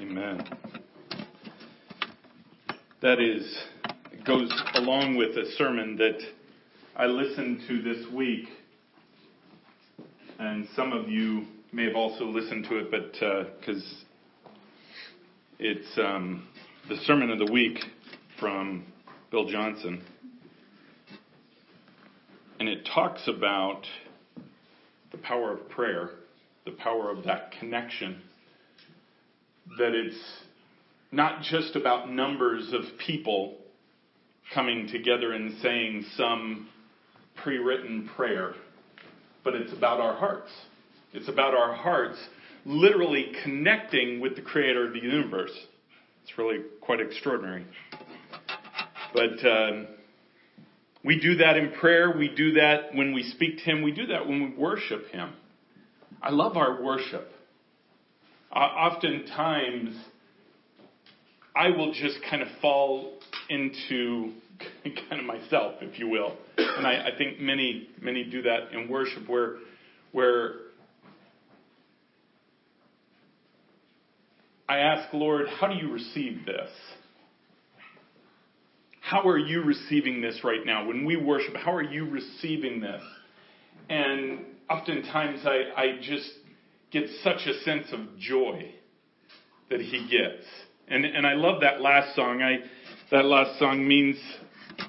Amen. That is goes along with a sermon that I listened to this week, and some of you may have also listened to it, but because uh, it's um, the sermon of the week from Bill Johnson, and it talks about the power of prayer, the power of that connection that it's not just about numbers of people coming together and saying some pre written prayer, but it's about our hearts. It's about our hearts literally connecting with the creator of the universe. It's really quite extraordinary. But um, we do that in prayer. We do that when we speak to Him. We do that when we worship Him. I love our worship. Oftentimes, I will just kind of fall into kind of myself, if you will. And I, I think many, many do that in worship where, where I ask, Lord, how do you receive this? How are you receiving this right now? When we worship, how are you receiving this? And oftentimes I, I just get such a sense of joy that he gets. And and I love that last song. I that last song means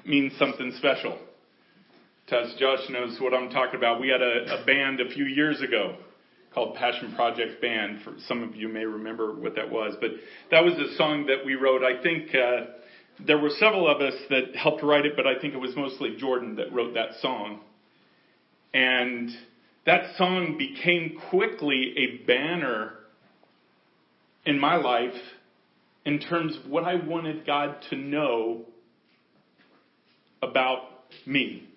means something special. Tess Josh knows what I'm talking about. We had a, a band a few years ago called Passion Project Band. For some of you may remember what that was, but that was a song that we wrote. I think uh, there were several of us that helped write it, but I think it was mostly Jordan that wrote that song. And that song became quickly a banner in my life in terms of what I wanted God to know about me.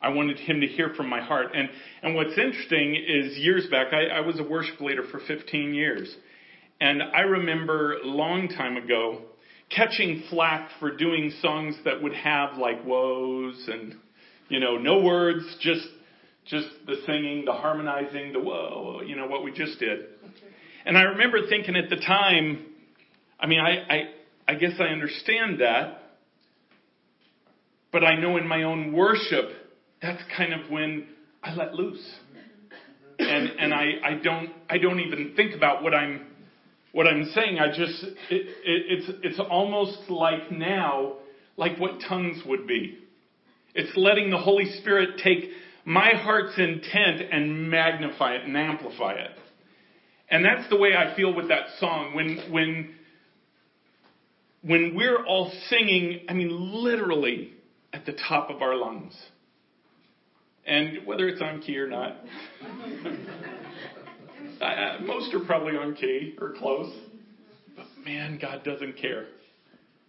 I wanted him to hear from my heart. And, and what's interesting is years back, I, I was a worship leader for 15 years. And I remember a long time ago catching flack for doing songs that would have like woes and, you know, no words, just just the singing, the harmonizing, the whoa, you know, what we just did. And I remember thinking at the time, I mean, I, I, I guess I understand that, but I know in my own worship, that's kind of when I let loose. And, and I, I don't, I don't even think about what I'm, what I'm saying. I just, it, it, it's, it's almost like now, like what tongues would be. It's letting the Holy Spirit take my heart's intent and magnify it and amplify it. And that's the way I feel with that song. When, when, when we're all singing, I mean, literally at the top of our lungs. And whether it's on key or not, I, most are probably on key or close. But man, God doesn't care.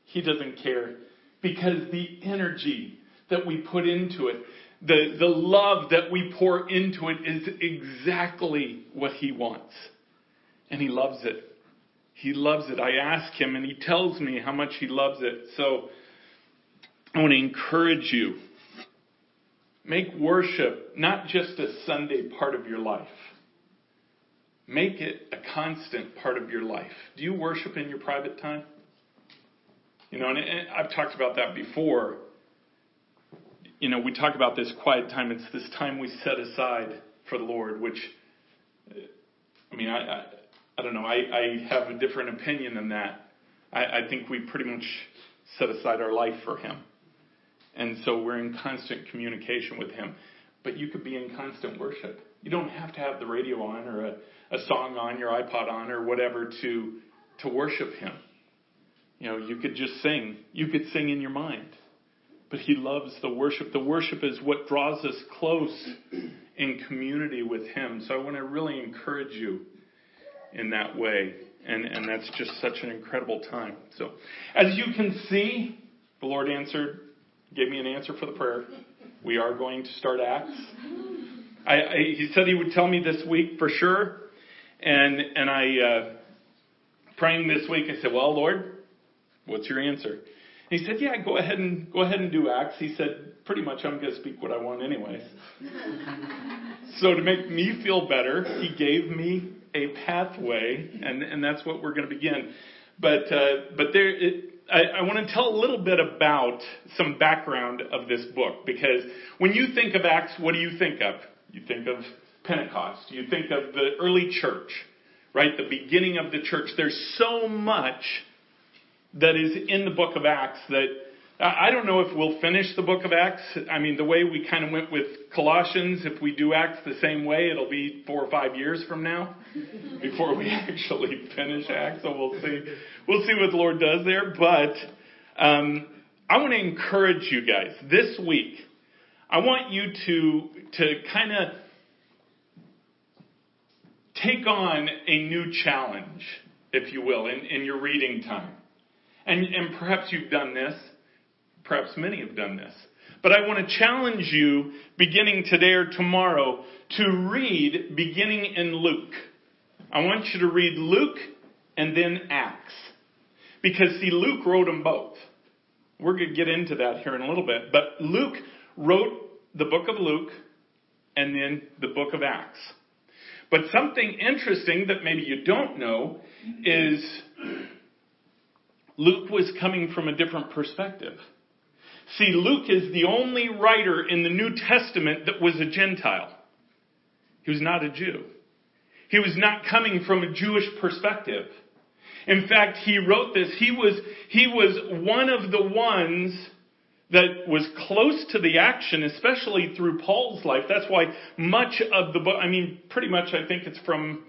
He doesn't care because the energy that we put into it, the, the love that we pour into it is exactly what he wants. And he loves it. He loves it. I ask him and he tells me how much he loves it. So I want to encourage you. Make worship not just a Sunday part of your life. Make it a constant part of your life. Do you worship in your private time? You know, and I've talked about that before you know, we talk about this quiet time. It's this time we set aside for the Lord, which, I mean, I, I, I don't know. I, I have a different opinion than that. I, I think we pretty much set aside our life for Him. And so we're in constant communication with Him. But you could be in constant worship. You don't have to have the radio on or a, a song on your iPod on or whatever to, to worship Him. You know, you could just sing. You could sing in your mind but he loves the worship. The worship is what draws us close in community with him. So I want to really encourage you in that way. And, and that's just such an incredible time. So, as you can see, the Lord answered, gave me an answer for the prayer. We are going to start Acts. I, I, he said he would tell me this week for sure. And, and I, uh, praying this week, I said, well, Lord, what's your answer? He said, "Yeah, go ahead and go ahead and do Acts." He said, "Pretty much, I'm going to speak what I want, anyways." so to make me feel better, he gave me a pathway, and, and that's what we're going to begin. But, uh, but there, it, I, I want to tell a little bit about some background of this book because when you think of Acts, what do you think of? You think of Pentecost. You think of the early church, right? The beginning of the church. There's so much that is in the book of Acts that I don't know if we'll finish the book of Acts. I mean, the way we kind of went with Colossians, if we do Acts the same way, it'll be four or five years from now before we actually finish Acts. So we'll see. We'll see what the Lord does there. But um, I want to encourage you guys this week. I want you to to kind of take on a new challenge, if you will, in, in your reading time. And, and perhaps you've done this. Perhaps many have done this. But I want to challenge you, beginning today or tomorrow, to read beginning in Luke. I want you to read Luke and then Acts. Because, see, Luke wrote them both. We're going to get into that here in a little bit. But Luke wrote the book of Luke and then the book of Acts. But something interesting that maybe you don't know is Luke was coming from a different perspective. See, Luke is the only writer in the New Testament that was a Gentile. He was not a Jew. He was not coming from a Jewish perspective. In fact, he wrote this. He was, he was one of the ones that was close to the action, especially through Paul's life. That's why much of the book, I mean, pretty much I think it's from,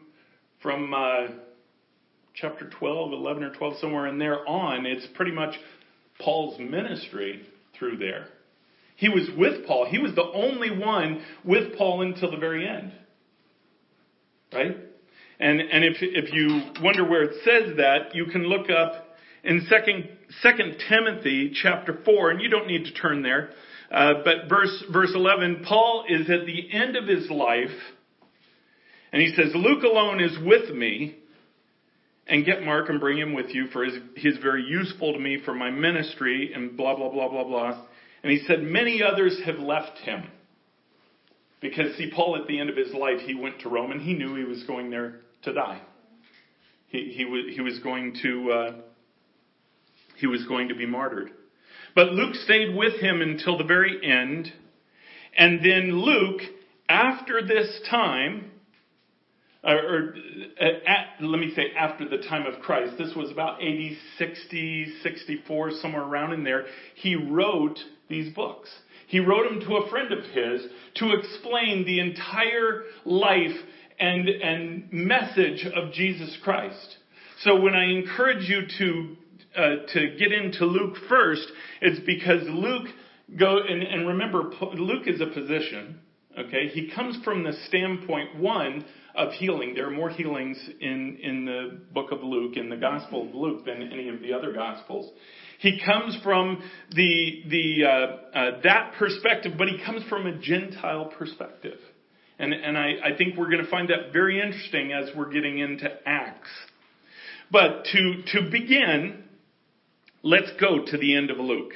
from, uh, chapter 12, 11 or 12, somewhere in there on, it's pretty much Paul's ministry through there. He was with Paul. He was the only one with Paul until the very end. Right? And, and if, if you wonder where it says that, you can look up in second, second Timothy chapter 4, and you don't need to turn there, uh, but verse, verse 11, Paul is at the end of his life, and he says, Luke alone is with me, and get Mark and bring him with you, for he's very useful to me for my ministry, and blah, blah, blah, blah, blah. And he said, Many others have left him. Because, see, Paul at the end of his life, he went to Rome and he knew he was going there to die. He, he, was, he was going to, uh, he was going to be martyred. But Luke stayed with him until the very end. And then Luke, after this time, or, uh, at, let me say after the time of Christ, this was about 80, 60, 64, somewhere around in there, he wrote these books. He wrote them to a friend of his to explain the entire life and, and message of Jesus Christ. So when I encourage you to, uh, to get into Luke first, it's because Luke go, and, and remember, Luke is a physician. Okay, he comes from the standpoint one of healing. There are more healings in in the book of Luke, in the Gospel of Luke, than any of the other Gospels. He comes from the the uh, uh, that perspective, but he comes from a Gentile perspective, and and I, I think we're going to find that very interesting as we're getting into Acts. But to to begin, let's go to the end of Luke.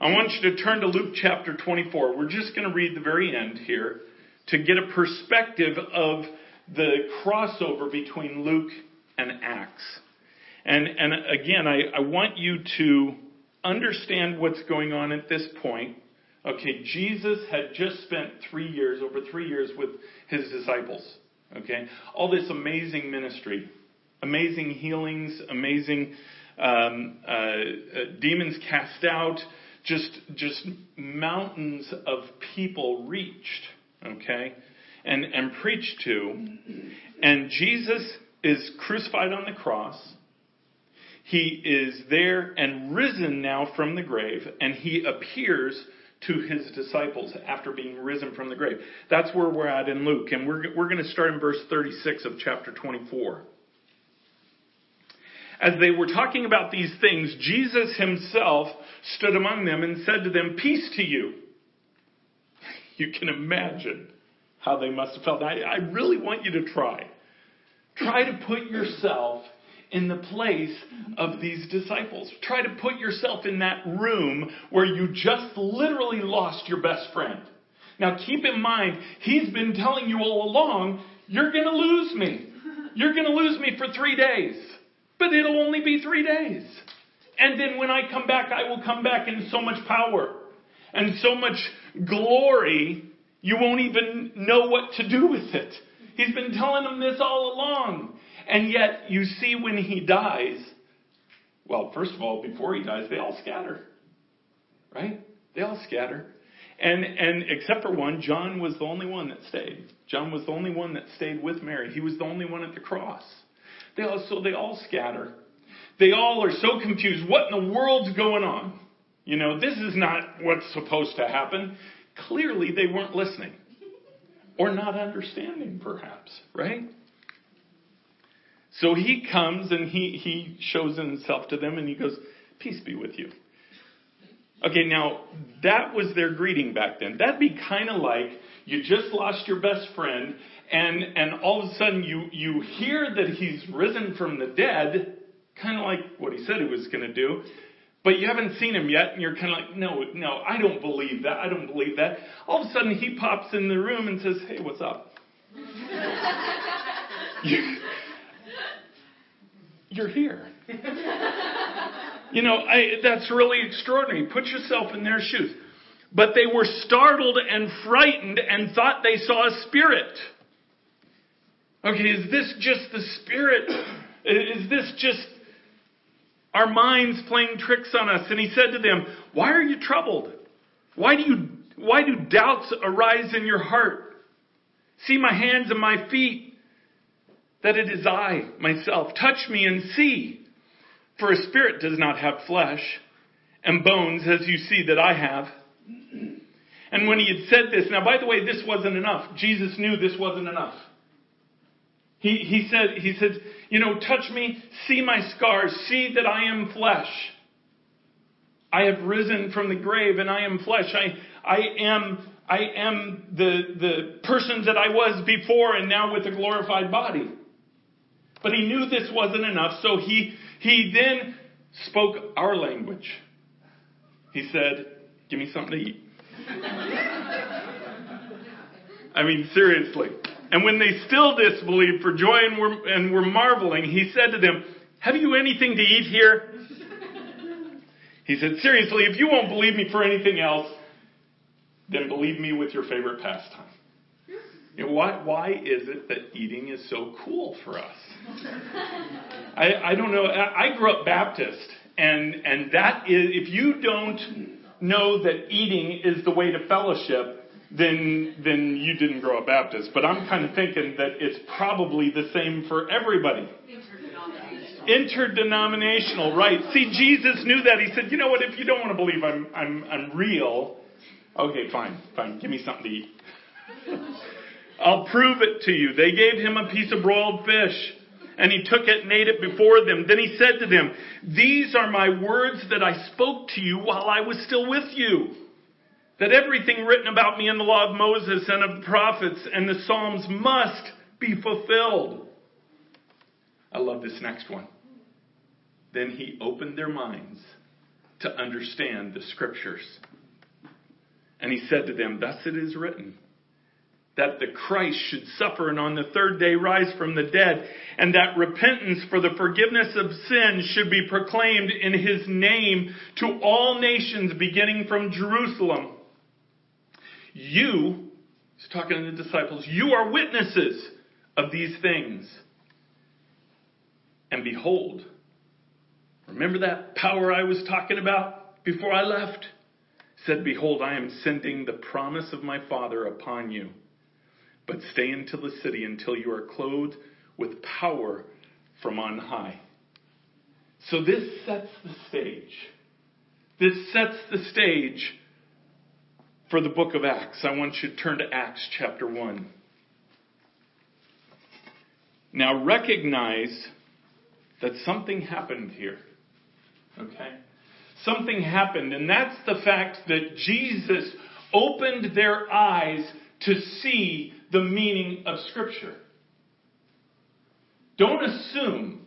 I want you to turn to Luke chapter 24. We're just going to read the very end here to get a perspective of the crossover between Luke and Acts. And, and again, I, I want you to understand what's going on at this point. Okay, Jesus had just spent three years, over three years, with his disciples. Okay, all this amazing ministry, amazing healings, amazing um, uh, uh, demons cast out, just just mountains of people reached. Okay, and, and preached to. And Jesus is crucified on the cross. He is there and risen now from the grave, and he appears to his disciples after being risen from the grave. That's where we're at in Luke, and we're, we're going to start in verse 36 of chapter 24. As they were talking about these things, Jesus himself stood among them and said to them, Peace to you. You can imagine how they must have felt. I, I really want you to try. Try to put yourself in the place of these disciples. Try to put yourself in that room where you just literally lost your best friend. Now keep in mind, he's been telling you all along, you're going to lose me. you're going to lose me for three days, but it'll only be three days. And then when I come back, I will come back in so much power and so much glory, you won't even know what to do with it. He's been telling them this all along. And yet, you see when he dies, well, first of all, before he dies, they all scatter. Right? They all scatter. And, and except for one, John was the only one that stayed. John was the only one that stayed with Mary. He was the only one at the cross. They all, so they all scatter. They all are so confused. What in the world's going on? You know, this is not what's supposed to happen. Clearly, they weren't listening or not understanding, perhaps, right? So he comes and he, he shows himself to them and he goes, Peace be with you. Okay, now that was their greeting back then. That'd be kind of like you just lost your best friend and, and all of a sudden you, you hear that he's risen from the dead, kind of like what he said he was going to do, but you haven't seen him yet and you're kind of like, no, no, I don't believe that. I don't believe that. All of a sudden he pops in the room and says, hey, what's up? you, you're here. you know, I, that's really extraordinary. Put yourself in their shoes. But they were startled and frightened and thought they saw a spirit. Okay, is this just the spirit? Is this just our minds playing tricks on us? And he said to them, Why are you troubled? Why do you why do doubts arise in your heart? See my hands and my feet, that it is I, myself. Touch me and see. For a spirit does not have flesh and bones as you see that I have. And when he had said this, now by the way, this wasn't enough. Jesus knew this wasn't enough. He, he said, he said, you know, touch me, see my scars, see that I am flesh. I have risen from the grave and I am flesh. I, I am, I am the, the person that I was before and now with a glorified body. But he knew this wasn't enough, so he, he then spoke our language. He said, Give me something to eat. I mean, seriously. And when they still disbelieved for joy and were, and were marveling, he said to them, Have you anything to eat here? He said, Seriously, if you won't believe me for anything else, then believe me with your favorite pastime. You know, why, why is it that eating is so cool for us? I, I don't know. I, I grew up Baptist, and, and that is, if you don't know that eating is the way to fellowship, then then you didn't grow up Baptist. But I'm kind of thinking that it's probably the same for everybody. Interdenominational, right? See, Jesus knew that. He said, "You know what? If you don't want to believe I'm I'm I'm real, okay, fine, fine. Give me something to eat. I'll prove it to you." They gave him a piece of broiled fish and he took it and ate it before them. Then he said to them, These are my words that I spoke to you while I was still with you. That everything written about me in the law of Moses and of the prophets and the Psalms must be fulfilled. I love this next one. Then he opened their minds to understand the scriptures. And he said to them, Thus it is written that the Christ should suffer and on the third day rise from the dead, and that repentance for the forgiveness of sins should be proclaimed in his name to all nations beginning from Jerusalem. You, he's talking to the disciples, you are witnesses of these things. And behold, remember that power I was talking about before I left? Said, Behold, I am sending the promise of my Father upon you but stay until the city until you are clothed with power from on high. So this sets the stage. This sets the stage for the book of Acts. I want you to turn to Acts chapter 1. Now recognize that something happened here. Okay? Something happened, and that's the fact that Jesus opened their eyes to see the meaning of Scripture. Don't assume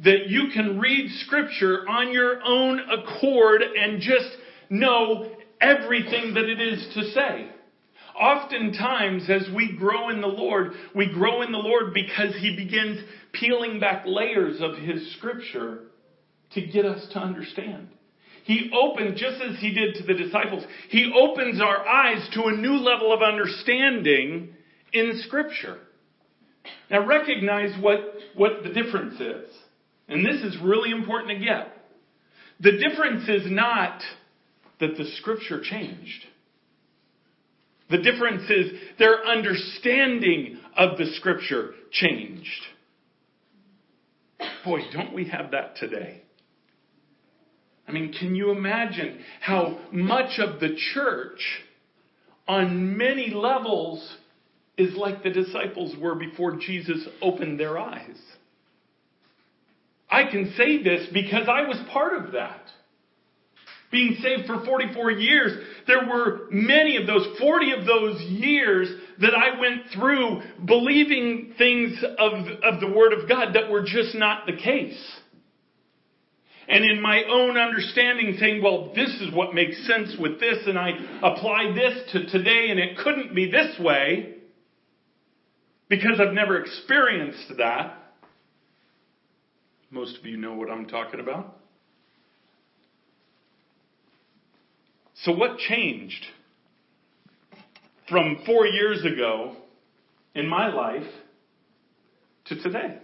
that you can read Scripture on your own accord and just know everything that it is to say. oftentimes as we grow in the Lord, we grow in the Lord because He begins peeling back layers of His scripture to get us to understand. He opens, just as He did to the disciples, He opens our eyes to a new level of understanding in scripture. Now recognize what, what the difference is. And this is really important to get. The difference is not that the scripture changed. The difference is their understanding of the scripture changed. Boy, don't we have that today? I mean, can you imagine how much of the church on many levels is like the disciples were before Jesus opened their eyes? I can say this because I was part of that. Being saved for 44 years, there were many of those, 40 of those years that I went through believing things of, of the Word of God that were just not the case. And in my own understanding saying, well, this is what makes sense with this, and I apply this to today, and it couldn't be this way, because I've never experienced that. Most of you know what I'm talking about. So, what changed from four years ago in my life to today?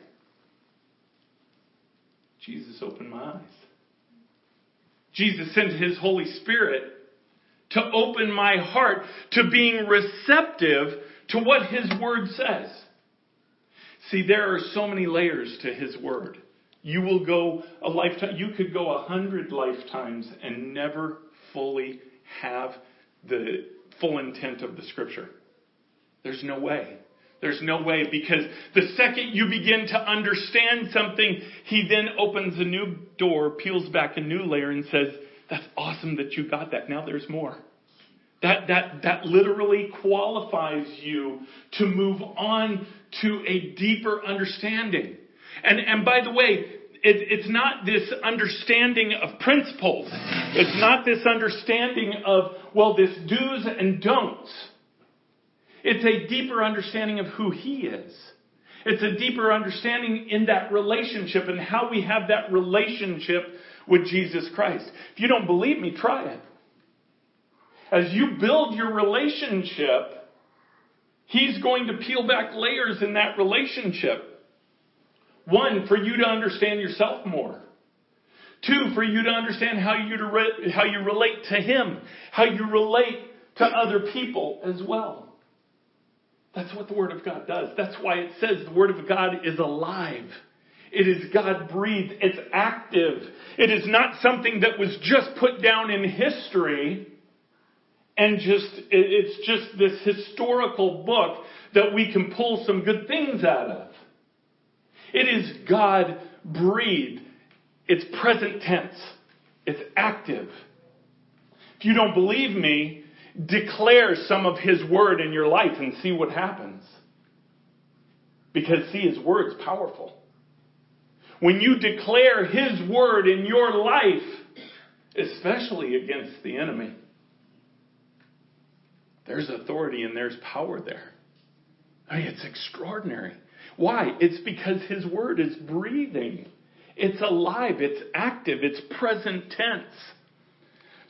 Jesus opened my eyes. Jesus sent His Holy Spirit to open my heart to being receptive to what His Word says. See, there are so many layers to His Word. You will go a lifetime, you could go a hundred lifetimes and never fully have the full intent of the Scripture. There's no way. There's no way because the second you begin to understand something, he then opens a new door, peels back a new layer and says, that's awesome that you got that. Now there's more. That, that, that literally qualifies you to move on to a deeper understanding. And, and by the way, it, it's not this understanding of principles. It's not this understanding of, well, this do's and don'ts. It's a deeper understanding of who He is. It's a deeper understanding in that relationship and how we have that relationship with Jesus Christ. If you don't believe me, try it. As you build your relationship, He's going to peel back layers in that relationship. One, for you to understand yourself more. Two, for you to understand how you, to re- how you relate to Him, how you relate to other people as well. That's what the Word of God does. That's why it says the Word of God is alive. It is God breathed. It's active. It is not something that was just put down in history and just, it's just this historical book that we can pull some good things out of. It is God breathed. It's present tense. It's active. If you don't believe me, declare some of His Word in your life and see what happens. Because, see, His Word's powerful. When you declare His Word in your life, especially against the enemy, there's authority and there's power there. I mean, it's extraordinary. Why? It's because His Word is breathing. It's alive. It's active. It's present tense.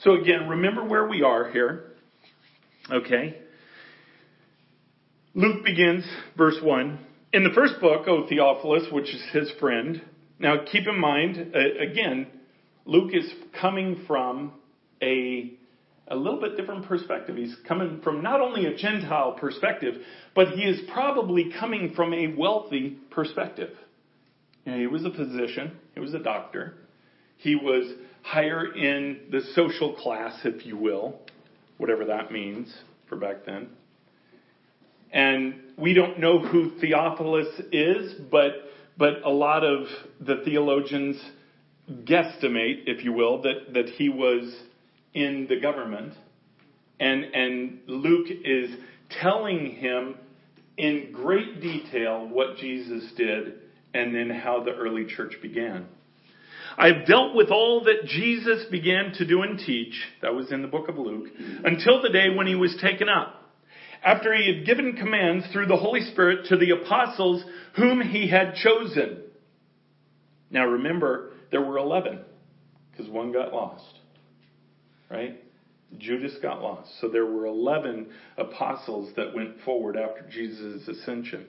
So again, remember where we are here. Okay? Luke begins, verse 1. In the first book, O Theophilus, which is his friend. Now keep in mind, uh, again, Luke is coming from a, a little bit different perspective. He's coming from not only a Gentile perspective, but he is probably coming from a wealthy perspective. You know, he was a physician, he was a doctor, he was higher in the social class, if you will whatever that means for back then. And we don't know who Theophilus is, but, but a lot of the theologians guesstimate, if you will, that, that he was in the government. And, and Luke is telling him in great detail what Jesus did and then how the early church began. I've dealt with all that Jesus began to do and teach, that was in the book of Luke, until the day when he was taken up. after he had given commands through the Holy Spirit to the apostles whom he had chosen. Now remember, there were 11 because one got lost. Right? Judas got lost. So there were 11 apostles that went forward after Jesus' ascension.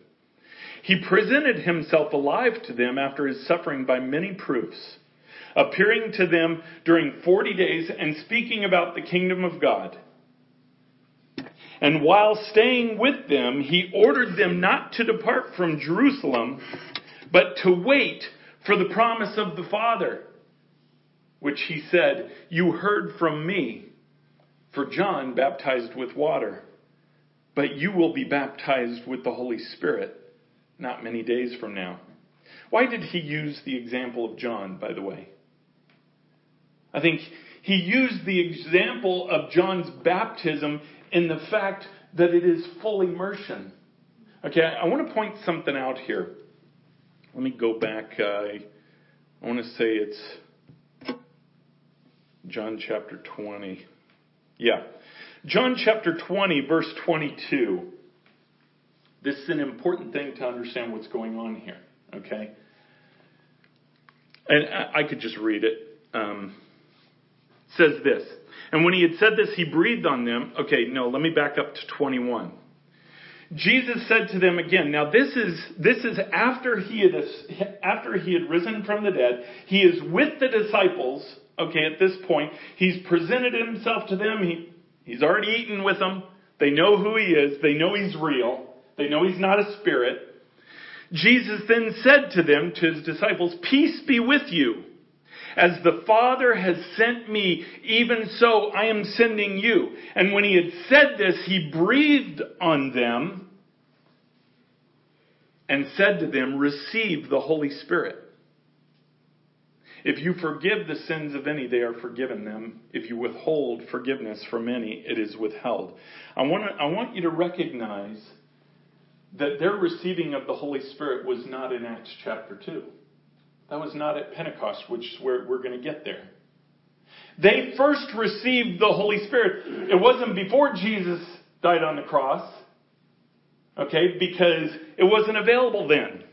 He presented himself alive to them after his suffering by many proofs, appearing to them during 40 days and speaking about the kingdom of God. And while staying with them, he ordered them not to depart from Jerusalem, but to wait for the promise of the Father, which he said, You heard from me. For John baptized with water, but you will be baptized with the Holy Spirit not many days from now. Why did he use the example of John, by the way? I think he used the example of John's baptism in the fact that it is full immersion. Okay, I want to point something out here. Let me go back. Uh, I want to say it's John chapter 20. Yeah. John chapter 20, verse 22. This is an important thing to understand what's going on here. Okay? And I could just read it. Um, says this. And when he had said this, he breathed on them. Okay, no, let me back up to 21. Jesus said to them again, now this is, this is after he had, after he had risen from the dead. He is with the disciples, okay, at this point. He's presented himself to them. He, he's already eaten with them. They know who he is. They know he's real. They know he's not a spirit. Jesus then said to them, to his disciples, peace be with you. As the Father has sent me, even so I am sending you. And when he had said this, he breathed on them and said to them, receive the Holy Spirit. If you forgive the sins of any, they are forgiven them. If you withhold forgiveness from any, it is withheld. I want, to, I want you to recognize that their receiving of the Holy Spirit was not in Acts chapter 2. That was not at Pentecost, which is where we're going to get there. They first received the Holy Spirit. It wasn't before Jesus died on the cross, okay, because it wasn't available then.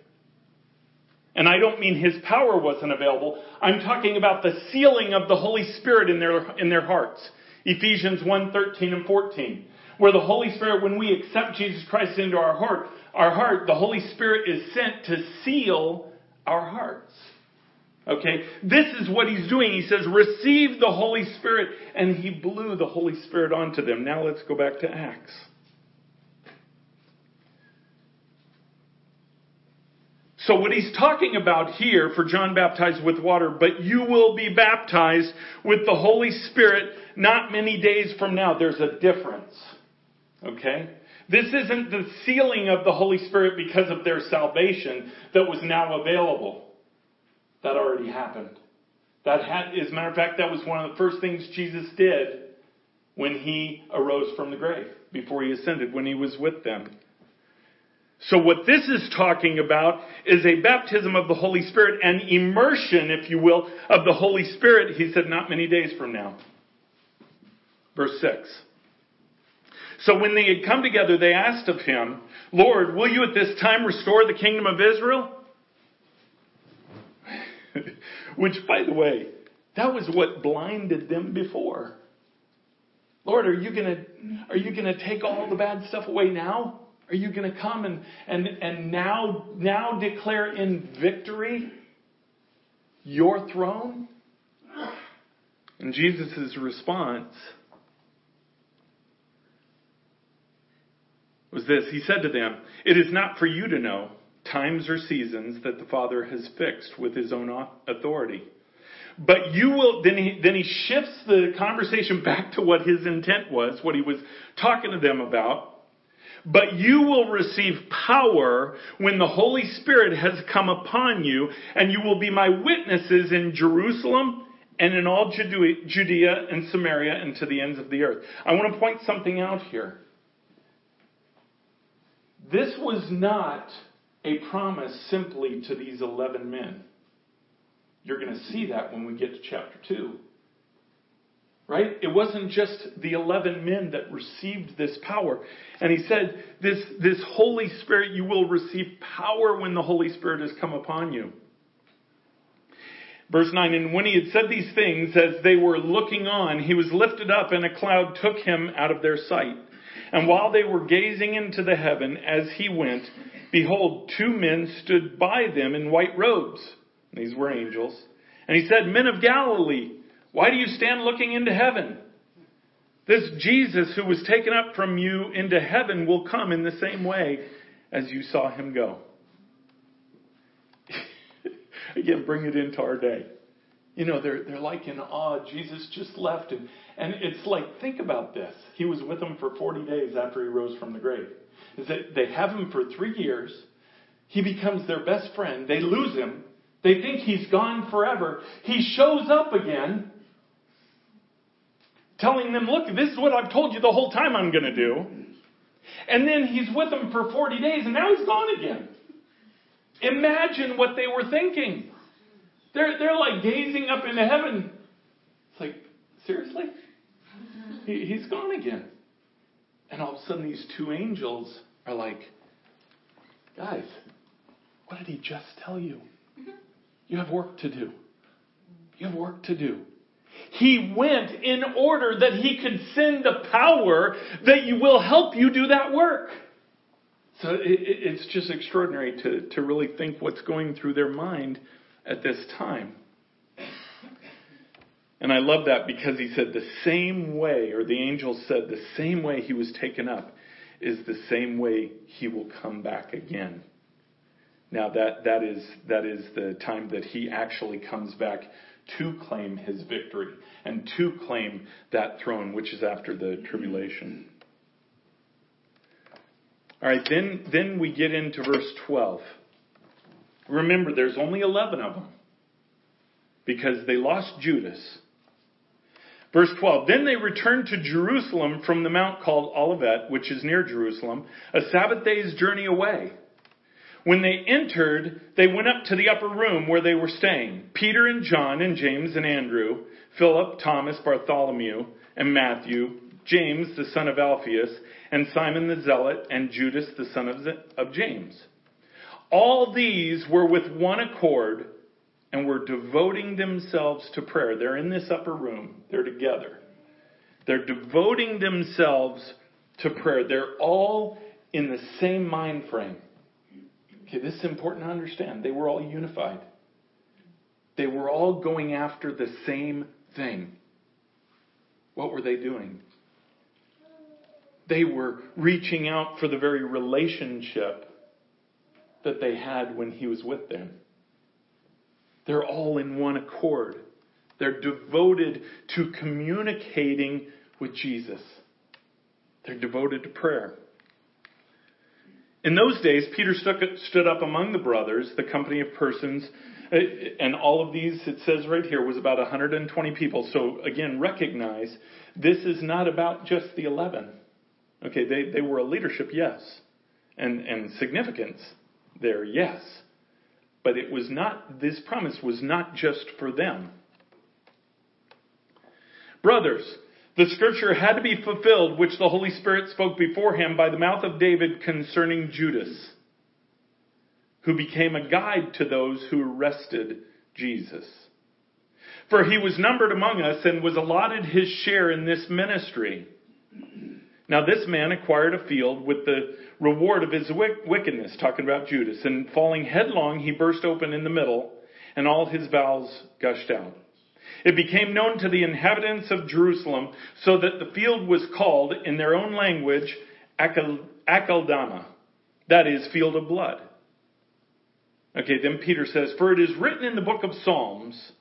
And I don't mean his power wasn't available. I'm talking about the sealing of the Holy Spirit in their, in their hearts. Ephesians 1, 13 and 14. Where the Holy Spirit, when we accept Jesus Christ into our heart, our heart, the Holy Spirit is sent to seal our hearts. Okay? This is what he's doing. He says, receive the Holy Spirit, and he blew the Holy Spirit onto them. Now let's go back to Acts. So what he's talking about here for John baptized with water, but you will be baptized with the Holy Spirit not many days from now. There's a difference. Okay? This isn't the sealing of the Holy Spirit because of their salvation that was now available. That already happened. That had, as a matter of fact, that was one of the first things Jesus did when he arose from the grave, before he ascended, when he was with them. So what this is talking about is a baptism of the Holy Spirit, an immersion, if you will, of the Holy Spirit, he said, not many days from now. Verse 6. So when they had come together, they asked of him, Lord, will you at this time restore the kingdom of Israel? Which, by the way, that was what blinded them before. Lord, are you gonna, are you gonna take all the bad stuff away now? Are you gonna come and, and, and now, now declare in victory your throne? And Jesus' response was this. He said to them, It is not for you to know times or seasons that the Father has fixed with his own authority. But you will, then he, then he shifts the conversation back to what his intent was, what he was talking to them about. But you will receive power when the Holy Spirit has come upon you, and you will be my witnesses in Jerusalem and in all Judea and Samaria and to the ends of the earth. I want to point something out here. This was not a promise simply to these 11 men. You're going to see that when we get to chapter 2. Right? It wasn't just the 11 men that received this power. And he said, this, this Holy Spirit, you will receive power when the Holy Spirit has come upon you. Verse 9, and when he had said these things, as they were looking on, he was lifted up and a cloud took him out of their sight. And while they were gazing into the heaven as he went, behold, two men stood by them in white robes. These were angels. And he said, Men of Galilee, why do you stand looking into heaven? This Jesus who was taken up from you into heaven will come in the same way as you saw him go. Again, bring it into our day. You know, they're, they're like in awe. Jesus just left. And, and it's like, think about this. He was with them for 40 days after he rose from the grave. Is that they have him for three years. He becomes their best friend. They lose him. They think he's gone forever. He shows up again telling them, look, this is what I've told you the whole time I'm going to do. And then he's with them for 40 days and now he's gone again. Imagine what they were thinking. They're, they're like gazing up into heaven. It's like, seriously? He, he's gone again. And all of a sudden, these two angels are like, guys, what did he just tell you? You have work to do. You have work to do. He went in order that he could send the power that you will help you do that work. So it, it's just extraordinary to, to really think what's going through their mind at this time. And I love that because he said the same way, or the angel said the same way he was taken up is the same way he will come back again. Now that, that is, that is the time that he actually comes back to claim his victory and to claim that throne, which is after the tribulation. All right, then, then we get into verse 12. Remember, there's only 11 of them because they lost Judas. Verse 12, then they returned to Jerusalem from the mount called Olivet, which is near Jerusalem, a Sabbath day's journey away. When they entered, they went up to the upper room where they were staying. Peter and John and James and Andrew, Philip, Thomas, Bartholomew, and Matthew, James, the son of Alphaeus, and Simon the Zealot, and Judas, the son of, of James. All these were with one accord and were devoting themselves to prayer. They're in this upper room. They're together. They're devoting themselves to prayer. They're all in the same mind frame. Okay, this is important to understand. They were all unified. They were all going after the same thing. What were they doing? They were reaching out for the very relationship that they had when he was with them. They're all in one accord. They're devoted to communicating with Jesus. They're devoted to prayer. In those days, Peter stood up among the brothers, the company of persons, uh, and all of these, it says right here, was about 120 people. So again, recognize this is not about just the 11. Okay, they, they were a leadership, yes, and, and significance there, yes. But it was not, this promise was not just for them. Brothers, the scripture had to be fulfilled, which the Holy Spirit spoke before him by the mouth of David concerning Judas, who became a guide to those who arrested Jesus. For he was numbered among us and was allotted his share in this ministry. Now this man acquired a field with the reward of his wickedness, talking about Judas, and falling headlong, he burst open in the middle, and all his bowels gushed out. It became known to the inhabitants of Jerusalem, so that the field was called, in their own language, Akeldama. That is, field of blood. Okay, then Peter says, For it is written in the book of Psalms,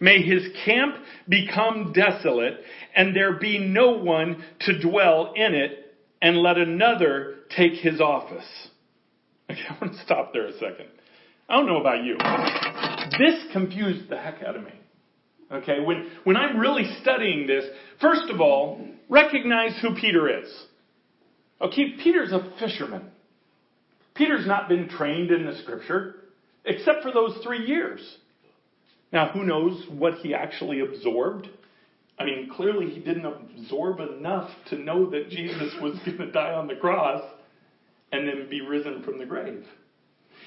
May his camp become desolate, and there be no one to dwell in it, and let another take his office. Okay, I want to stop there a second. I don't know about you. This confused the heck out of me. Okay, when, when I'm really studying this, first of all, recognize who Peter is. Okay, Peter's a fisherman. Peter's not been trained in the scripture, except for those three years. Now, who knows what he actually absorbed I mean, clearly he didn't absorb enough to know that Jesus was going to die on the cross and then be risen from the grave.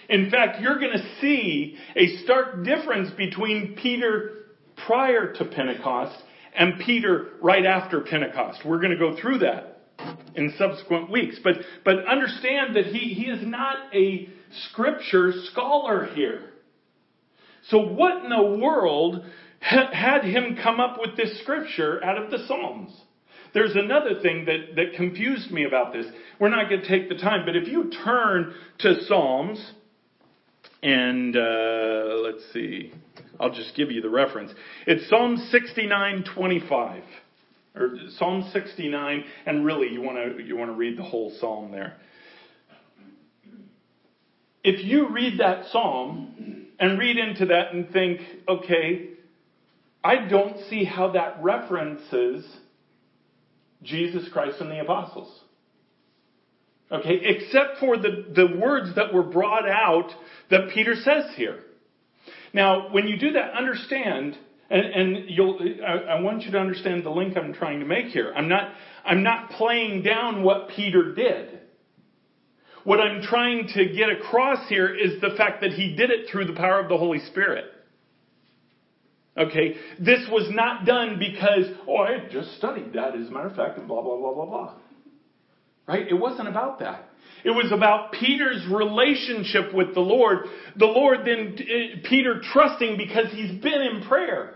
In fact, you're going to see a stark difference between Peter prior to Pentecost and Peter right after Pentecost. We're going to go through that in subsequent weeks. But, but understand that he, he is not a scripture scholar here. So what in the world had him come up with this scripture out of the Psalms? There's another thing that, that confused me about this. We're not going to take the time, but if you turn to Psalms, and uh, let's see, I'll just give you the reference. It's Psalm 69:25, or Psalm 69, and really you want to you want to read the whole psalm there. If you read that psalm and read into that and think, okay, I don't see how that references Jesus Christ and the apostles. Okay, except for the, the words that were brought out that Peter says here. Now, when you do that, understand, and, and you'll, I, I want you to understand the link I'm trying to make here. I'm not, I'm not playing down what Peter did. What I'm trying to get across here is the fact that he did it through the power of the Holy Spirit. Okay, this was not done because, oh, I just studied that as a matter of fact, and blah, blah, blah, blah, blah. Right? It wasn't about that. It was about Peter's relationship with the Lord. The Lord then, uh, Peter trusting because he's been in prayer.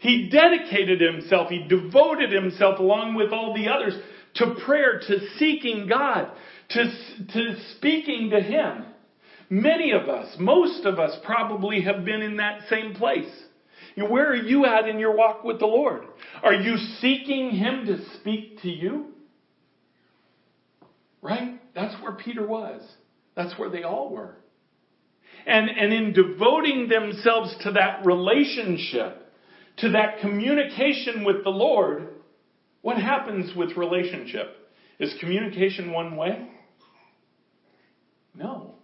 He dedicated himself, he devoted himself along with all the others to prayer, to seeking God, to, to speaking to Him. Many of us, most of us probably have been in that same place. Where are you at in your walk with the Lord? Are you seeking Him to speak to you? Right? That's where Peter was. That's where they all were. And, and in devoting themselves to that relationship, to that communication with the Lord, what happens with relationship? Is communication one way? No.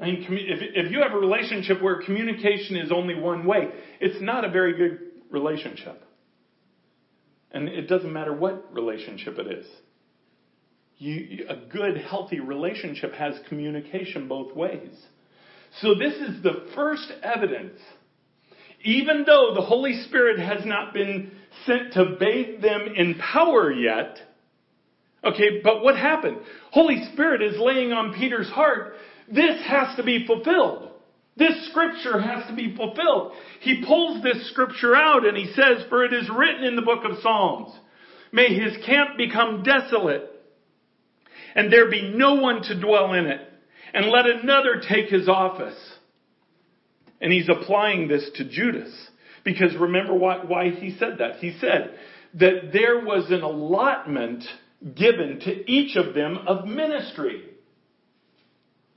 I mean, if, if you have a relationship where communication is only one way, it's not a very good relationship. And it doesn't matter what relationship it is. You, a good, healthy relationship has communication both ways. So this is the first evidence. Even though the Holy Spirit has not been sent to bathe them in power yet, okay, but what happened? Holy Spirit is laying on Peter's heart. This has to be fulfilled. This scripture has to be fulfilled. He pulls this scripture out and he says, For it is written in the book of Psalms, May his camp become desolate and there be no one to dwell in it, and let another take his office. And he's applying this to Judas. Because remember why, why he said that? He said that there was an allotment given to each of them of ministry.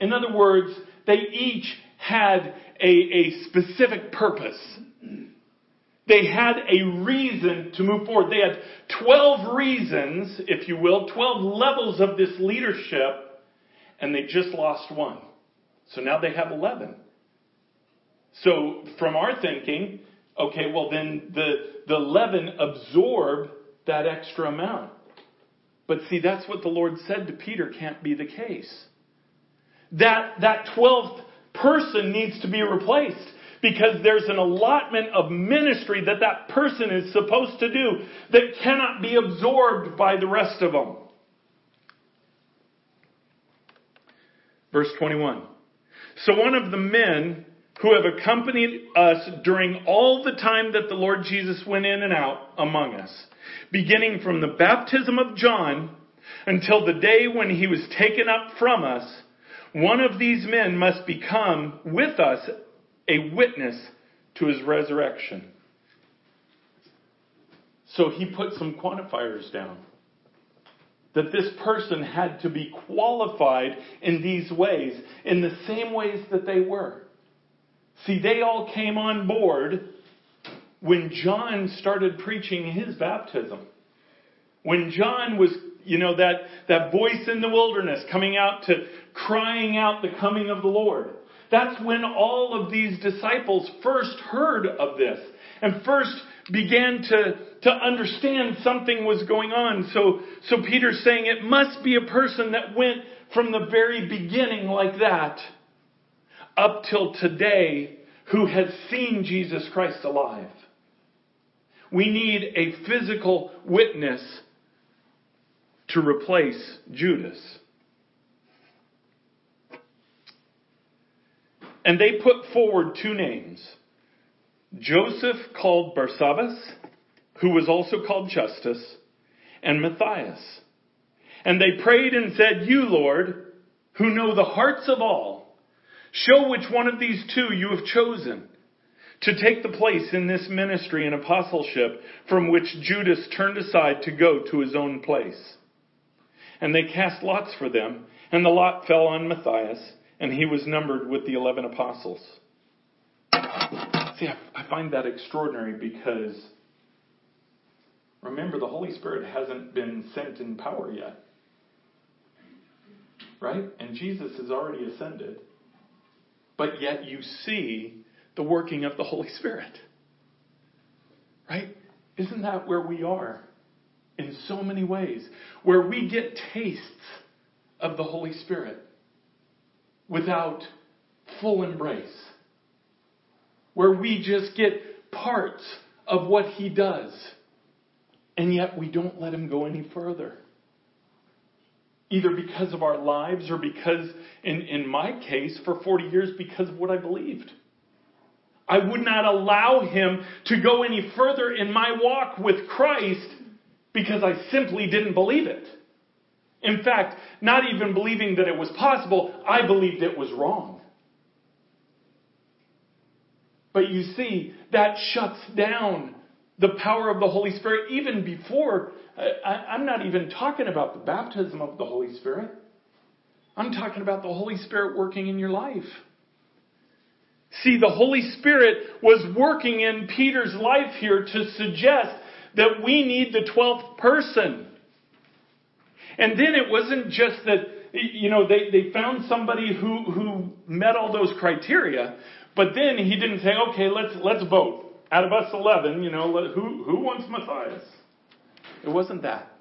In other words, they each had a, a specific purpose. They had a reason to move forward. They had 12 reasons, if you will, 12 levels of this leadership, and they just lost one. So now they have 11. So from our thinking, okay, well then the, the 11 absorb that extra amount. But see, that's what the Lord said to Peter can't be the case. That, that 12th person needs to be replaced because there's an allotment of ministry that that person is supposed to do that cannot be absorbed by the rest of them. Verse 21. So one of the men who have accompanied us during all the time that the Lord Jesus went in and out among us, beginning from the baptism of John until the day when he was taken up from us, one of these men must become with us a witness to his resurrection. So he put some quantifiers down. That this person had to be qualified in these ways, in the same ways that they were. See, they all came on board when John started preaching his baptism. When John was, you know, that, that voice in the wilderness coming out to crying out the coming of the Lord. That's when all of these disciples first heard of this and first began to, to understand something was going on. So, so Peter's saying it must be a person that went from the very beginning like that up till today who has seen Jesus Christ alive. We need a physical witness to replace Judas. And they put forward two names Joseph called Barsabbas, who was also called Justus, and Matthias. And they prayed and said, You, Lord, who know the hearts of all, show which one of these two you have chosen to take the place in this ministry and apostleship from which Judas turned aside to go to his own place. And they cast lots for them, and the lot fell on Matthias, and he was numbered with the eleven apostles. See, I, I find that extraordinary because remember, the Holy Spirit hasn't been sent in power yet. Right? And Jesus has already ascended. But yet you see the working of the Holy Spirit. Right? Isn't that where we are in so many ways? Where we get tastes of the Holy Spirit without full embrace where we just get parts of what he does, and yet we don't let him go any further. Either because of our lives or because, in, in my case, for 40 years, because of what I believed. I would not allow him to go any further in my walk with Christ because I simply didn't believe it. In fact, not even believing that it was possible, I believed it was wrong. But you see, that shuts down the power of the Holy Spirit even before. I, am not even talking about the baptism of the Holy Spirit. I'm talking about the Holy Spirit working in your life. See, the Holy Spirit was working in Peter's life here to suggest that we need the 12th person. And then it wasn't just that, you know, they, they found somebody who, who met all those criteria, but then he didn't say, okay, let's, let's vote. Out of us 11, you know, who, who wants Matthias? It wasn't that.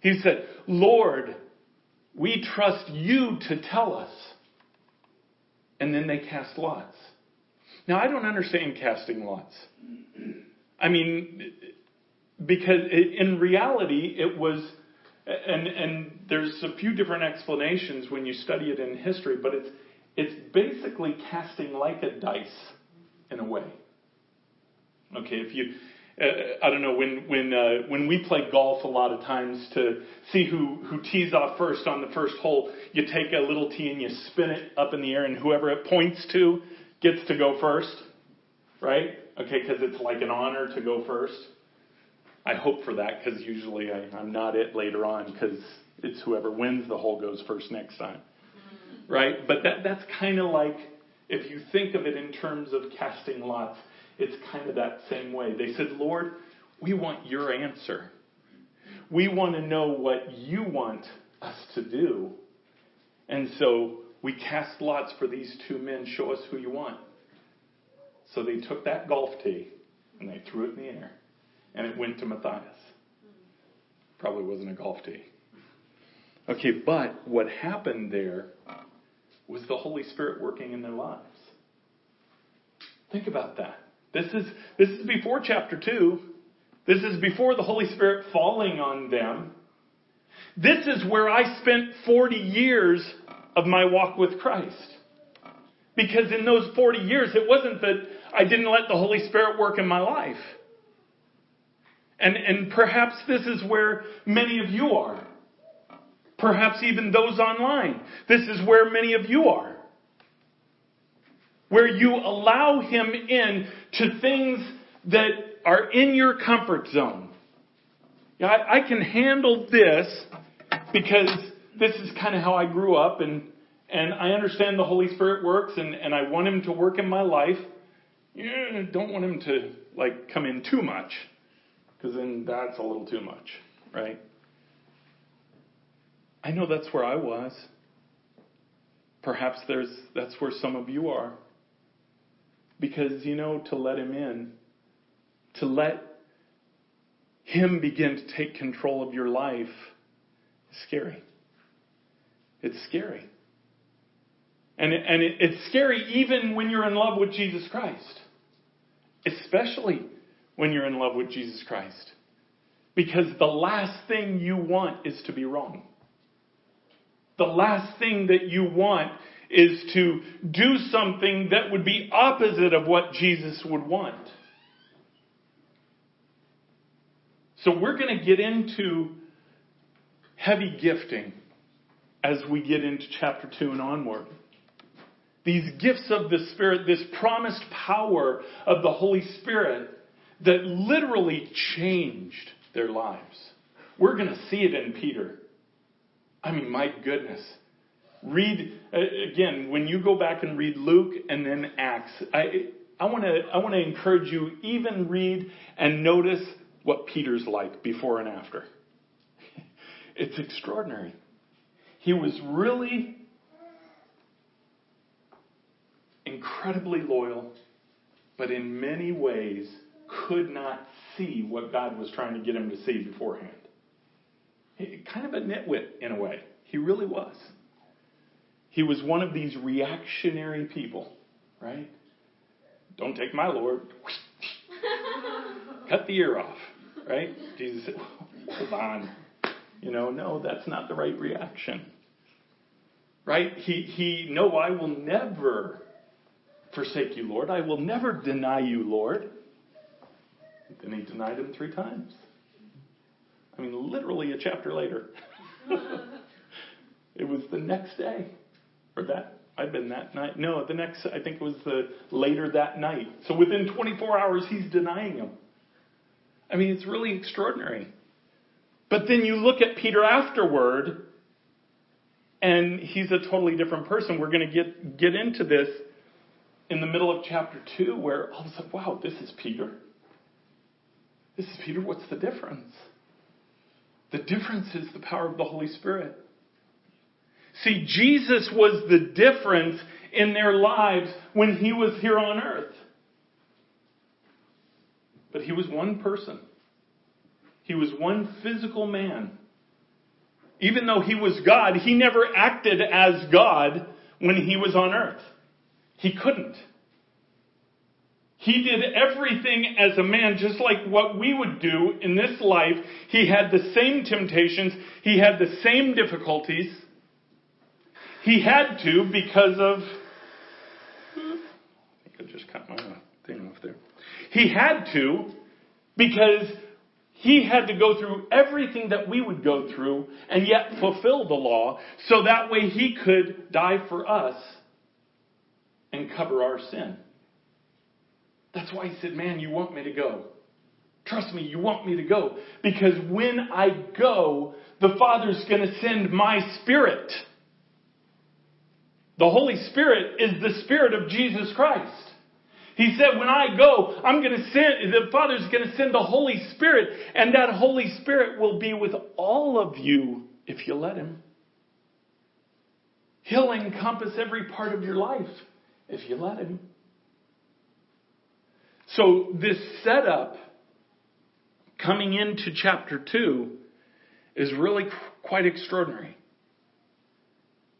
He said, Lord, we trust you to tell us. And then they cast lots. Now, I don't understand casting lots. I mean, because in reality, it was, and, and there's a few different explanations when you study it in history, but it's, it's basically casting like a dice in a way. Okay, if you, uh, I don't know, when, when, uh, when we play golf a lot of times to see who, who tees off first on the first hole, you take a little tee and you spin it up in the air and whoever it points to gets to go first. Right? Okay, because it's like an honor to go first. I hope for that because usually I, I'm not it later on because it's whoever wins the hole goes first next time mm-hmm. right? But that, that's kind of like, if you think of it in terms of casting lots, it's kind of that same way. They said, Lord, we want your answer. We want to know what you want us to do. And so we cast lots for these two men. Show us who you want. So they took that golf tee and they threw it in the air. And it went to Matthias. Probably wasn't a golf tee. Okay, but what happened there was the Holy Spirit working in their lives. Think about that. This is, this is before chapter 2. This is before the Holy Spirit falling on them. This is where I spent 40 years of my walk with Christ. Because in those 40 years, it wasn't that I didn't let the Holy Spirit work in my life. And, and perhaps this is where many of you are. Perhaps even those online. This is where many of you are. Where you allow Him in to things that are in your comfort zone. Yeah, I, I can handle this because this is kind of how I grew up and, and I understand the Holy Spirit works and, and I want Him to work in my life. Yeah, don't want Him to like come in too much because then that's a little too much, right? I know that's where I was. Perhaps there's, that's where some of you are. Because, you know, to let him in, to let Him begin to take control of your life is scary. It's scary. And, and it, it's scary even when you're in love with Jesus Christ. Especially when you're in love with Jesus Christ. Because the last thing you want is to be wrong. The last thing that you want is to do something that would be opposite of what Jesus would want. So we're going to get into heavy gifting as we get into chapter 2 and onward. These gifts of the Spirit, this promised power of the Holy Spirit that literally changed their lives. We're going to see it in Peter. I mean, my goodness. Read uh, again when you go back and read Luke and then Acts. I I want to I want to encourage you even read and notice what Peter's like before and after. It's extraordinary. He was really incredibly loyal, but in many ways could not see what God was trying to get him to see beforehand. Kind of a nitwit in a way. He really was. He was one of these reactionary people, right? Don't take my Lord. Cut the ear off, right? Jesus said, hold on. You know, no, that's not the right reaction. Right? He, he, no, I will never forsake you, Lord. I will never deny you, Lord. Then he denied him three times. I mean, literally a chapter later. it was the next day. Or that, I've been that night. No, the next, I think it was the later that night. So within 24 hours, he's denying him. I mean, it's really extraordinary. But then you look at Peter afterward, and he's a totally different person. We're going to get, get into this in the middle of chapter 2, where all of a sudden, wow, this is Peter. This is Peter. What's the difference? The difference is the power of the Holy Spirit. See, Jesus was the difference in their lives when he was here on earth. But he was one person. He was one physical man. Even though he was God, he never acted as God when he was on earth. He couldn't. He did everything as a man, just like what we would do in this life. He had the same temptations. He had the same difficulties. He had to because of. I think I just cut my thing off there. He had to because he had to go through everything that we would go through and yet fulfill the law so that way he could die for us and cover our sin. That's why he said, Man, you want me to go. Trust me, you want me to go. Because when I go, the Father's going to send my Spirit. The Holy Spirit is the Spirit of Jesus Christ. He said, when I go, I'm going to send, the Father's going to send the Holy Spirit, and that Holy Spirit will be with all of you if you let Him. He'll encompass every part of your life if you let Him. So, this setup coming into chapter 2 is really quite extraordinary.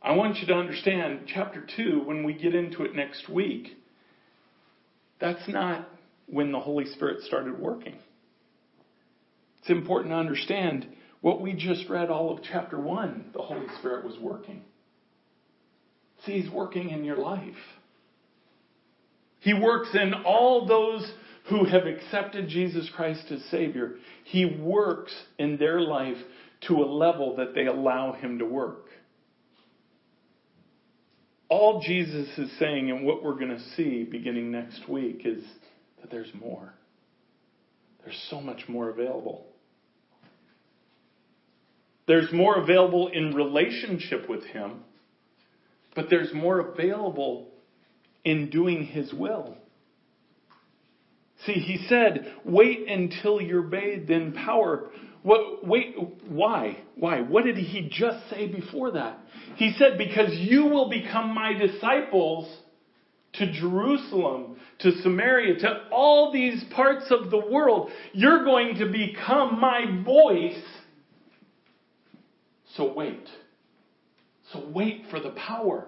I want you to understand chapter 2 when we get into it next week that's not when the Holy Spirit started working. It's important to understand what we just read all of chapter 1, the Holy Spirit was working. See, He's working in your life. He works in all those who have accepted Jesus Christ as Savior. He works in their life to a level that they allow Him to work all Jesus is saying and what we're going to see beginning next week is that there's more. There's so much more available. There's more available in relationship with Him, but there's more available in doing His will. See, He said, wait until you're bathed in power. What, wait, why? Why? What did he just say before that? He said, Because you will become my disciples to Jerusalem, to Samaria, to all these parts of the world. You're going to become my voice. So wait. So wait for the power.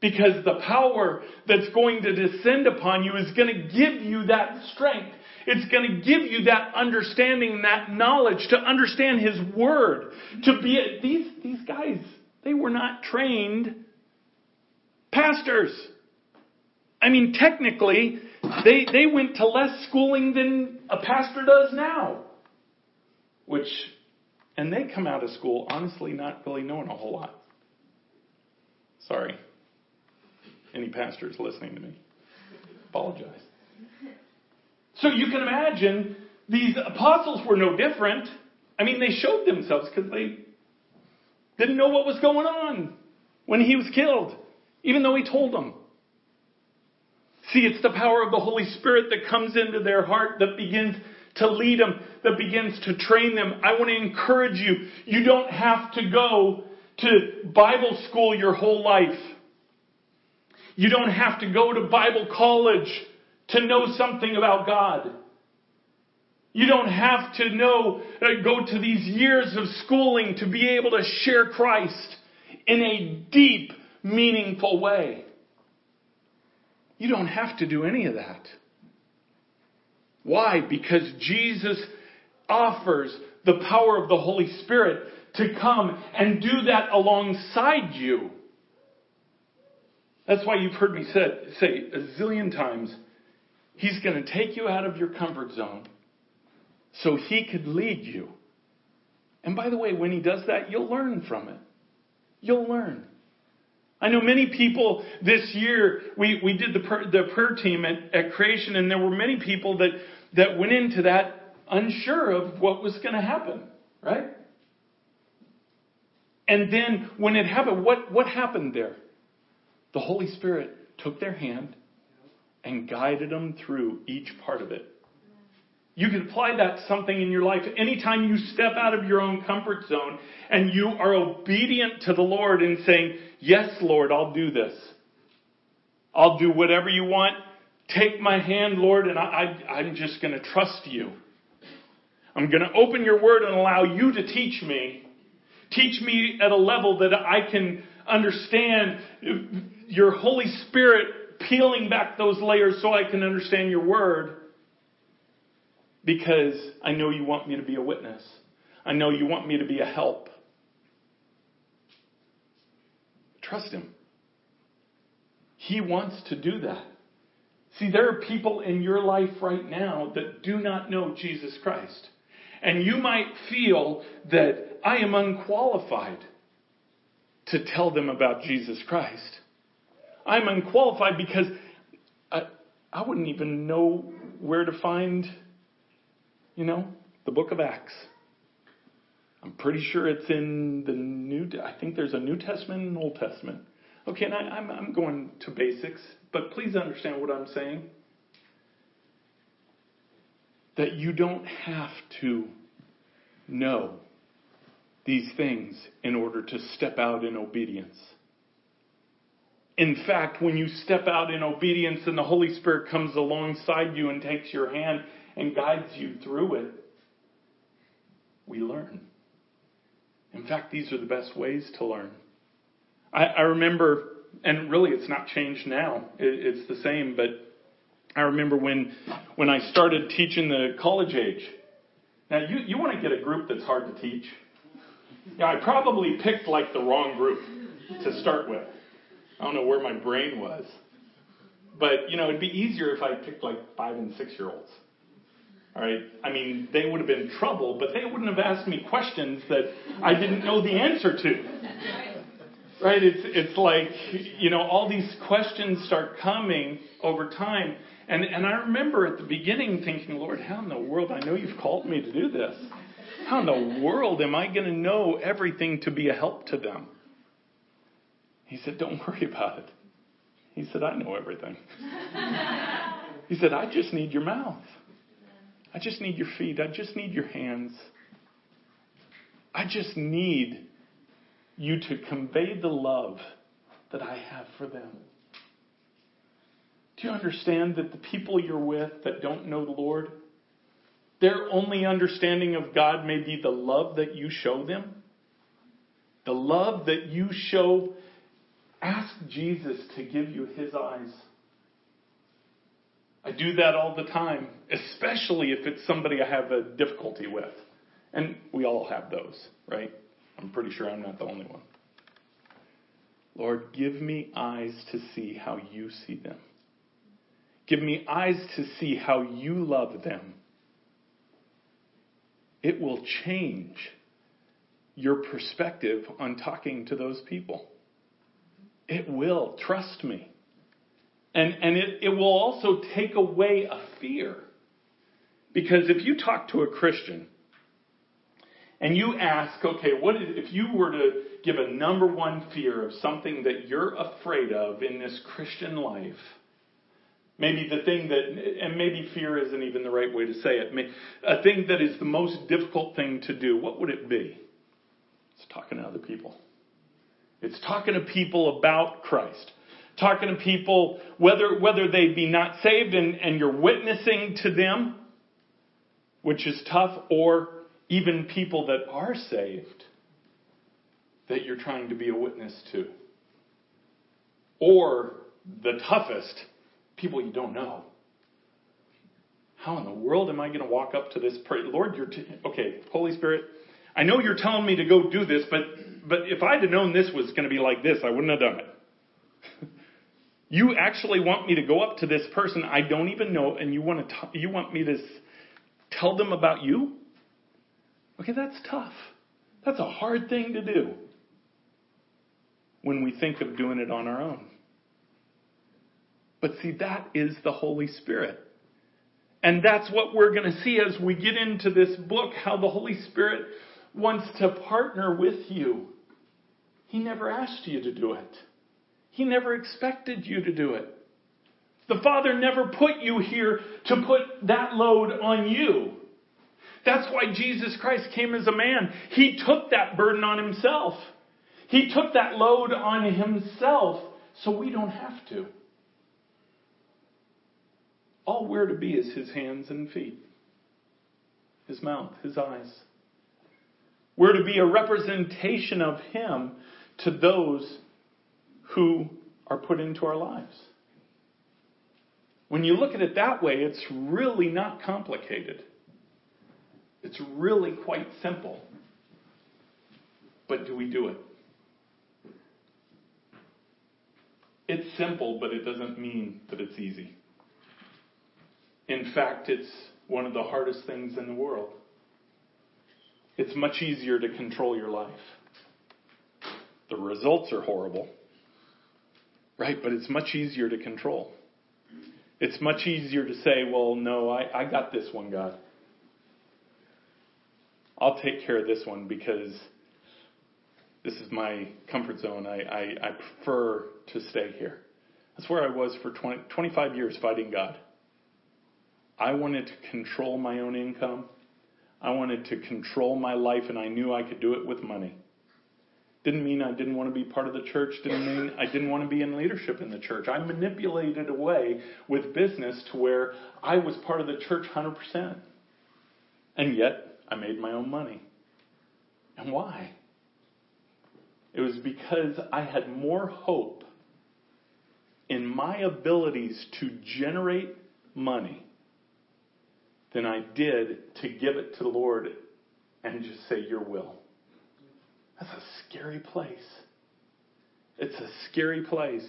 Because the power that's going to descend upon you is going to give you that strength. It's going to give you that understanding, that knowledge to understand His Word. To be, these, these guys, they were not trained pastors. I mean, technically, they, they went to less schooling than a pastor does now. Which, and they come out of school honestly not really knowing a whole lot. Sorry. Any pastors listening to me? Apologize. So you can imagine these apostles were no different. I mean, they showed themselves because they didn't know what was going on when he was killed, even though he told them. See, it's the power of the Holy Spirit that comes into their heart that begins to lead them, that begins to train them. I want to encourage you. You don't have to go to Bible school your whole life. You don't have to go to Bible college to know something about God. You don't have to know, uh, go to these years of schooling to be able to share Christ in a deep, meaningful way. You don't have to do any of that. Why? Because Jesus offers the power of the Holy Spirit to come and do that alongside you. That's why you've heard me say, say a zillion times, He's going to take you out of your comfort zone so He could lead you. And by the way, when He does that, you'll learn from it. You'll learn. I know many people this year, we, we did the, prayer, the prayer team at, at creation, and there were many people that, that went into that unsure of what was going to happen, right? And then when it happened, what, what happened there? The Holy Spirit took their hand and guided them through each part of it. You can apply that something in your life. Anytime you step out of your own comfort zone and you are obedient to the Lord and saying, Yes, Lord, I'll do this. I'll do whatever you want. Take my hand, Lord, and I, I, I'm just going to trust you. I'm going to open your word and allow you to teach me. Teach me at a level that I can understand your Holy Spirit peeling back those layers so I can understand your word because I know you want me to be a witness. I know you want me to be a help. Trust Him. He wants to do that. See, there are people in your life right now that do not know Jesus Christ. And you might feel that I am unqualified to tell them about Jesus Christ. I'm unqualified because I, I wouldn't even know where to find you know, the book of Acts. I'm pretty sure it's in the New, I think there's a New Testament and Old Testament. Okay, and I, I'm, I'm going to basics, but please understand what I'm saying. That you don't have to know these things in order to step out in obedience. In fact, when you step out in obedience and the Holy Spirit comes alongside you and takes your hand and guides you through it, we learn. In fact, these are the best ways to learn. I, I remember, and really it's not changed now, it, it's the same, but I remember when, when I started teaching the college age. Now, you, you want to get a group that's hard to teach? Yeah, I probably picked like the wrong group to start with. I don't know where my brain was. But, you know, it'd be easier if I picked like five and six year olds. All right. I mean, they would have been trouble, but they wouldn't have asked me questions that I didn't know the answer to. Right? It's it's like you know all these questions start coming over time, and and I remember at the beginning thinking, Lord, how in the world? I know you've called me to do this. How in the world am I going to know everything to be a help to them? He said, Don't worry about it. He said, I know everything. he said, I just need your mouth. I just need your feet. I just need your hands. I just need you to convey the love that I have for them. Do you understand that the people you're with that don't know the Lord, their only understanding of God may be the love that you show them? The love that you show. Ask Jesus to give you his eyes. I do that all the time, especially if it's somebody I have a difficulty with. And we all have those, right? I'm pretty sure I'm not the only one. Lord, give me eyes to see how you see them. Give me eyes to see how you love them. It will change your perspective on talking to those people. It will, trust me. And, and it, it will also take away a fear. Because if you talk to a Christian and you ask, okay, what is, if you were to give a number one fear of something that you're afraid of in this Christian life, maybe the thing that, and maybe fear isn't even the right way to say it, a thing that is the most difficult thing to do, what would it be? It's talking to other people. It's talking to people about Christ. Talking to people, whether, whether they be not saved and, and you're witnessing to them, which is tough, or even people that are saved that you're trying to be a witness to. Or the toughest, people you don't know. How in the world am I going to walk up to this person? Lord, you're t- okay, Holy Spirit. I know you're telling me to go do this, but but if I'd have known this was going to be like this, I wouldn't have done it. you actually want me to go up to this person I don't even know, and you want to t- you want me to s- tell them about you? Okay, that's tough. That's a hard thing to do when we think of doing it on our own. But see, that is the Holy Spirit. And that's what we're going to see as we get into this book how the Holy Spirit wants to partner with you. He never asked you to do it, He never expected you to do it. The Father never put you here to put that load on you. That's why Jesus Christ came as a man. He took that burden on himself. He took that load on himself so we don't have to. All we're to be is his hands and feet, his mouth, his eyes. We're to be a representation of him to those who are put into our lives. When you look at it that way, it's really not complicated. It's really quite simple. But do we do it? It's simple, but it doesn't mean that it's easy. In fact, it's one of the hardest things in the world. It's much easier to control your life. The results are horrible, right? But it's much easier to control. It's much easier to say, well, no, I, I got this one, God. I'll take care of this one because this is my comfort zone. I, I, I prefer to stay here. That's where I was for 20, 25 years fighting God. I wanted to control my own income. I wanted to control my life, and I knew I could do it with money. Didn't mean I didn't want to be part of the church. Didn't mean I didn't want to be in leadership in the church. I manipulated away with business to where I was part of the church 100%. And yet, I made my own money. And why? It was because I had more hope in my abilities to generate money than I did to give it to the Lord and just say, Your will. That's a scary place. It's a scary place.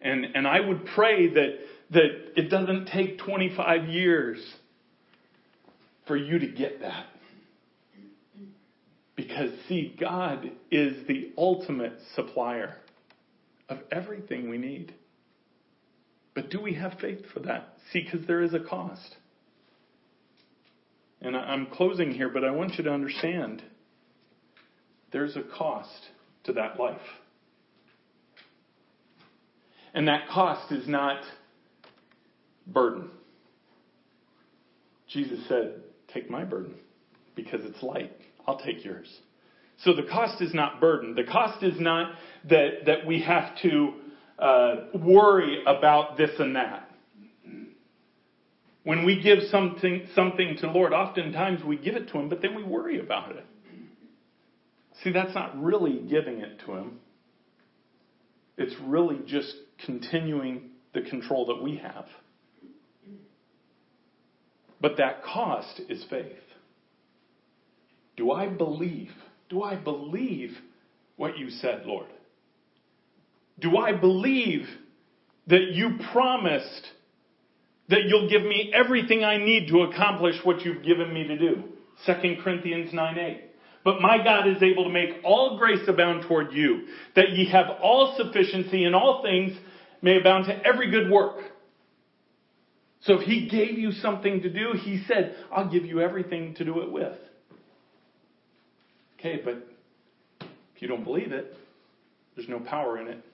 And, and I would pray that, that it doesn't take 25 years for you to get that. Because, see, God is the ultimate supplier of everything we need. But do we have faith for that? See, because there is a cost. And I'm closing here, but I want you to understand there's a cost to that life. And that cost is not burden. Jesus said, Take my burden because it's light. I'll take yours. So the cost is not burden. The cost is not that, that we have to uh, worry about this and that. When we give something, something to Lord, oftentimes we give it to Him, but then we worry about it. See, that's not really giving it to Him. It's really just continuing the control that we have. But that cost is faith. Do I believe? Do I believe what you said, Lord? Do I believe that you promised that you'll give me everything I need to accomplish what you've given me to do? 2 Corinthians 9 8. But my God is able to make all grace abound toward you, that ye have all sufficiency in all things, may abound to every good work. So if he gave you something to do, he said, I'll give you everything to do it with. Okay, but if you don't believe it, there's no power in it.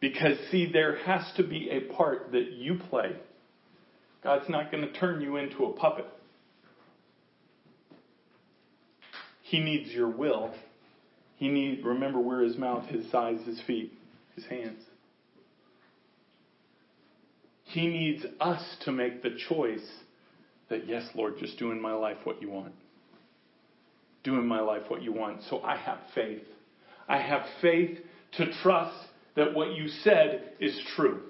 Because, see, there has to be a part that you play. God's not going to turn you into a puppet. He needs your will. He need remember where his mouth, his eyes, his feet, his hands. He needs us to make the choice that yes, Lord, just do in my life what you want. Do in my life what you want. So I have faith. I have faith to trust that what you said is true.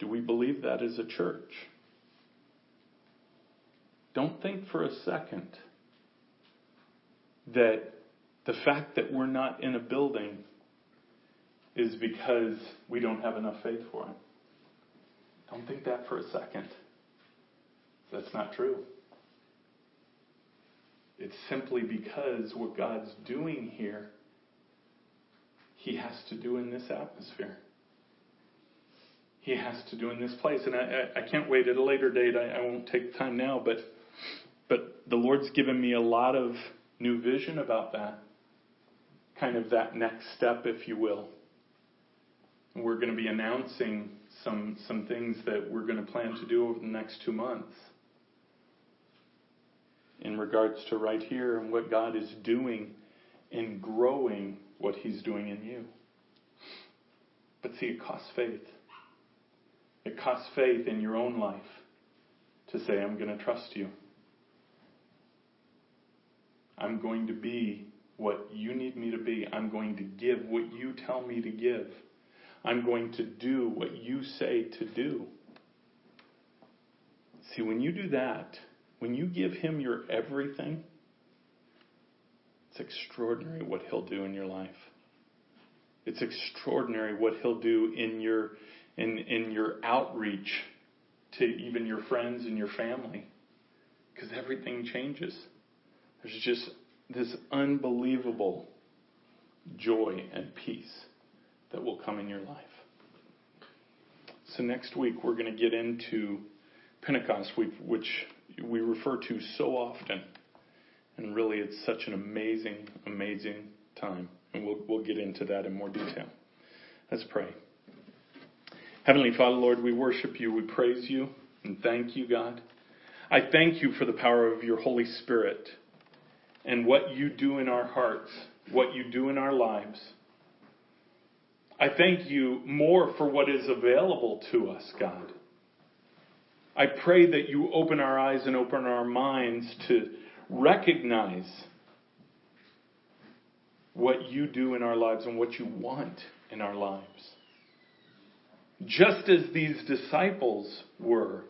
Do we believe that as a church? Don't think for a second that the fact that we're not in a building is because we don't have enough faith for it. Don't think that for a second. That's not true. It's simply because what God's doing here, He has to do in this atmosphere. He has to do in this place. And I, I, I can't wait at a later date. I, I won't take time now, but but the Lord's given me a lot of new vision about that. Kind of that next step, if you will. And we're going to be announcing some, some things that we're going to plan to do over the next two months in regards to right here and what God is doing in growing what He's doing in you. But see, it costs faith. It costs faith in your own life to say, I'm going to trust you. I'm going to be what you need me to be. I'm going to give what you tell me to give. I'm going to do what you say to do. See, when you do that, when you give him your everything, extraordinary what he'll do in your life. It's extraordinary what he'll do in your in in your outreach to even your friends and your family because everything changes. There's just this unbelievable joy and peace that will come in your life. So next week we're going to get into Pentecost week, which we refer to so often. And really it's such an amazing, amazing time. And we'll, we'll get into that in more detail. Let's pray. Heavenly Father, Lord, we worship you, we praise you, and thank you, God. I thank you for the power of your Holy Spirit and what you do in our hearts, what you do in our lives. I thank you more for what is available to us, God. I pray that you open our eyes and open our minds to recognize what you do in our lives and what you want in our lives. Just as these disciples were,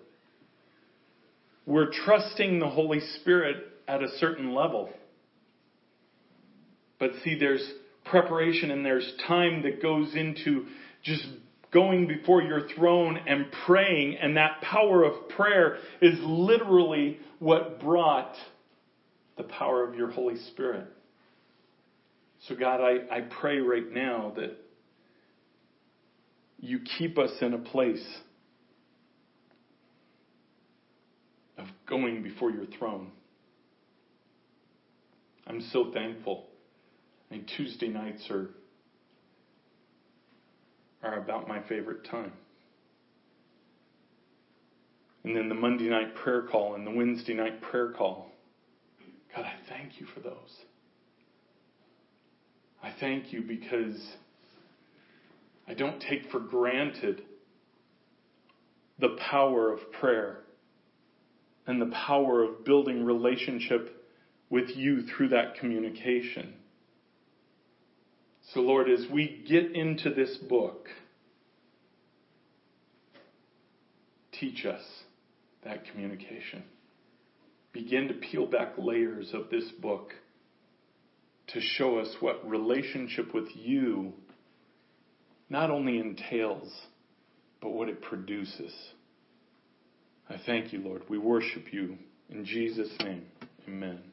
we're trusting the Holy Spirit at a certain level. But see, there's preparation and there's time that goes into just going before your throne and praying. And that power of prayer is literally what brought the power of your Holy Spirit. So, God, I, I pray right now that you keep us in a place of going before your throne. I'm so thankful I mean, Tuesday nights are are about my favorite time. And then the Monday night prayer call and the Wednesday night prayer call. God, I thank you for those. I thank you because I don't take for granted the power of prayer and the power of building relationship with you through that communication. So, Lord, as we get into this book, teach us that communication. Begin to peel back layers of this book to show us what relationship with you not only entails, but what it produces. I thank you, Lord. We worship you. In Jesus' name, amen.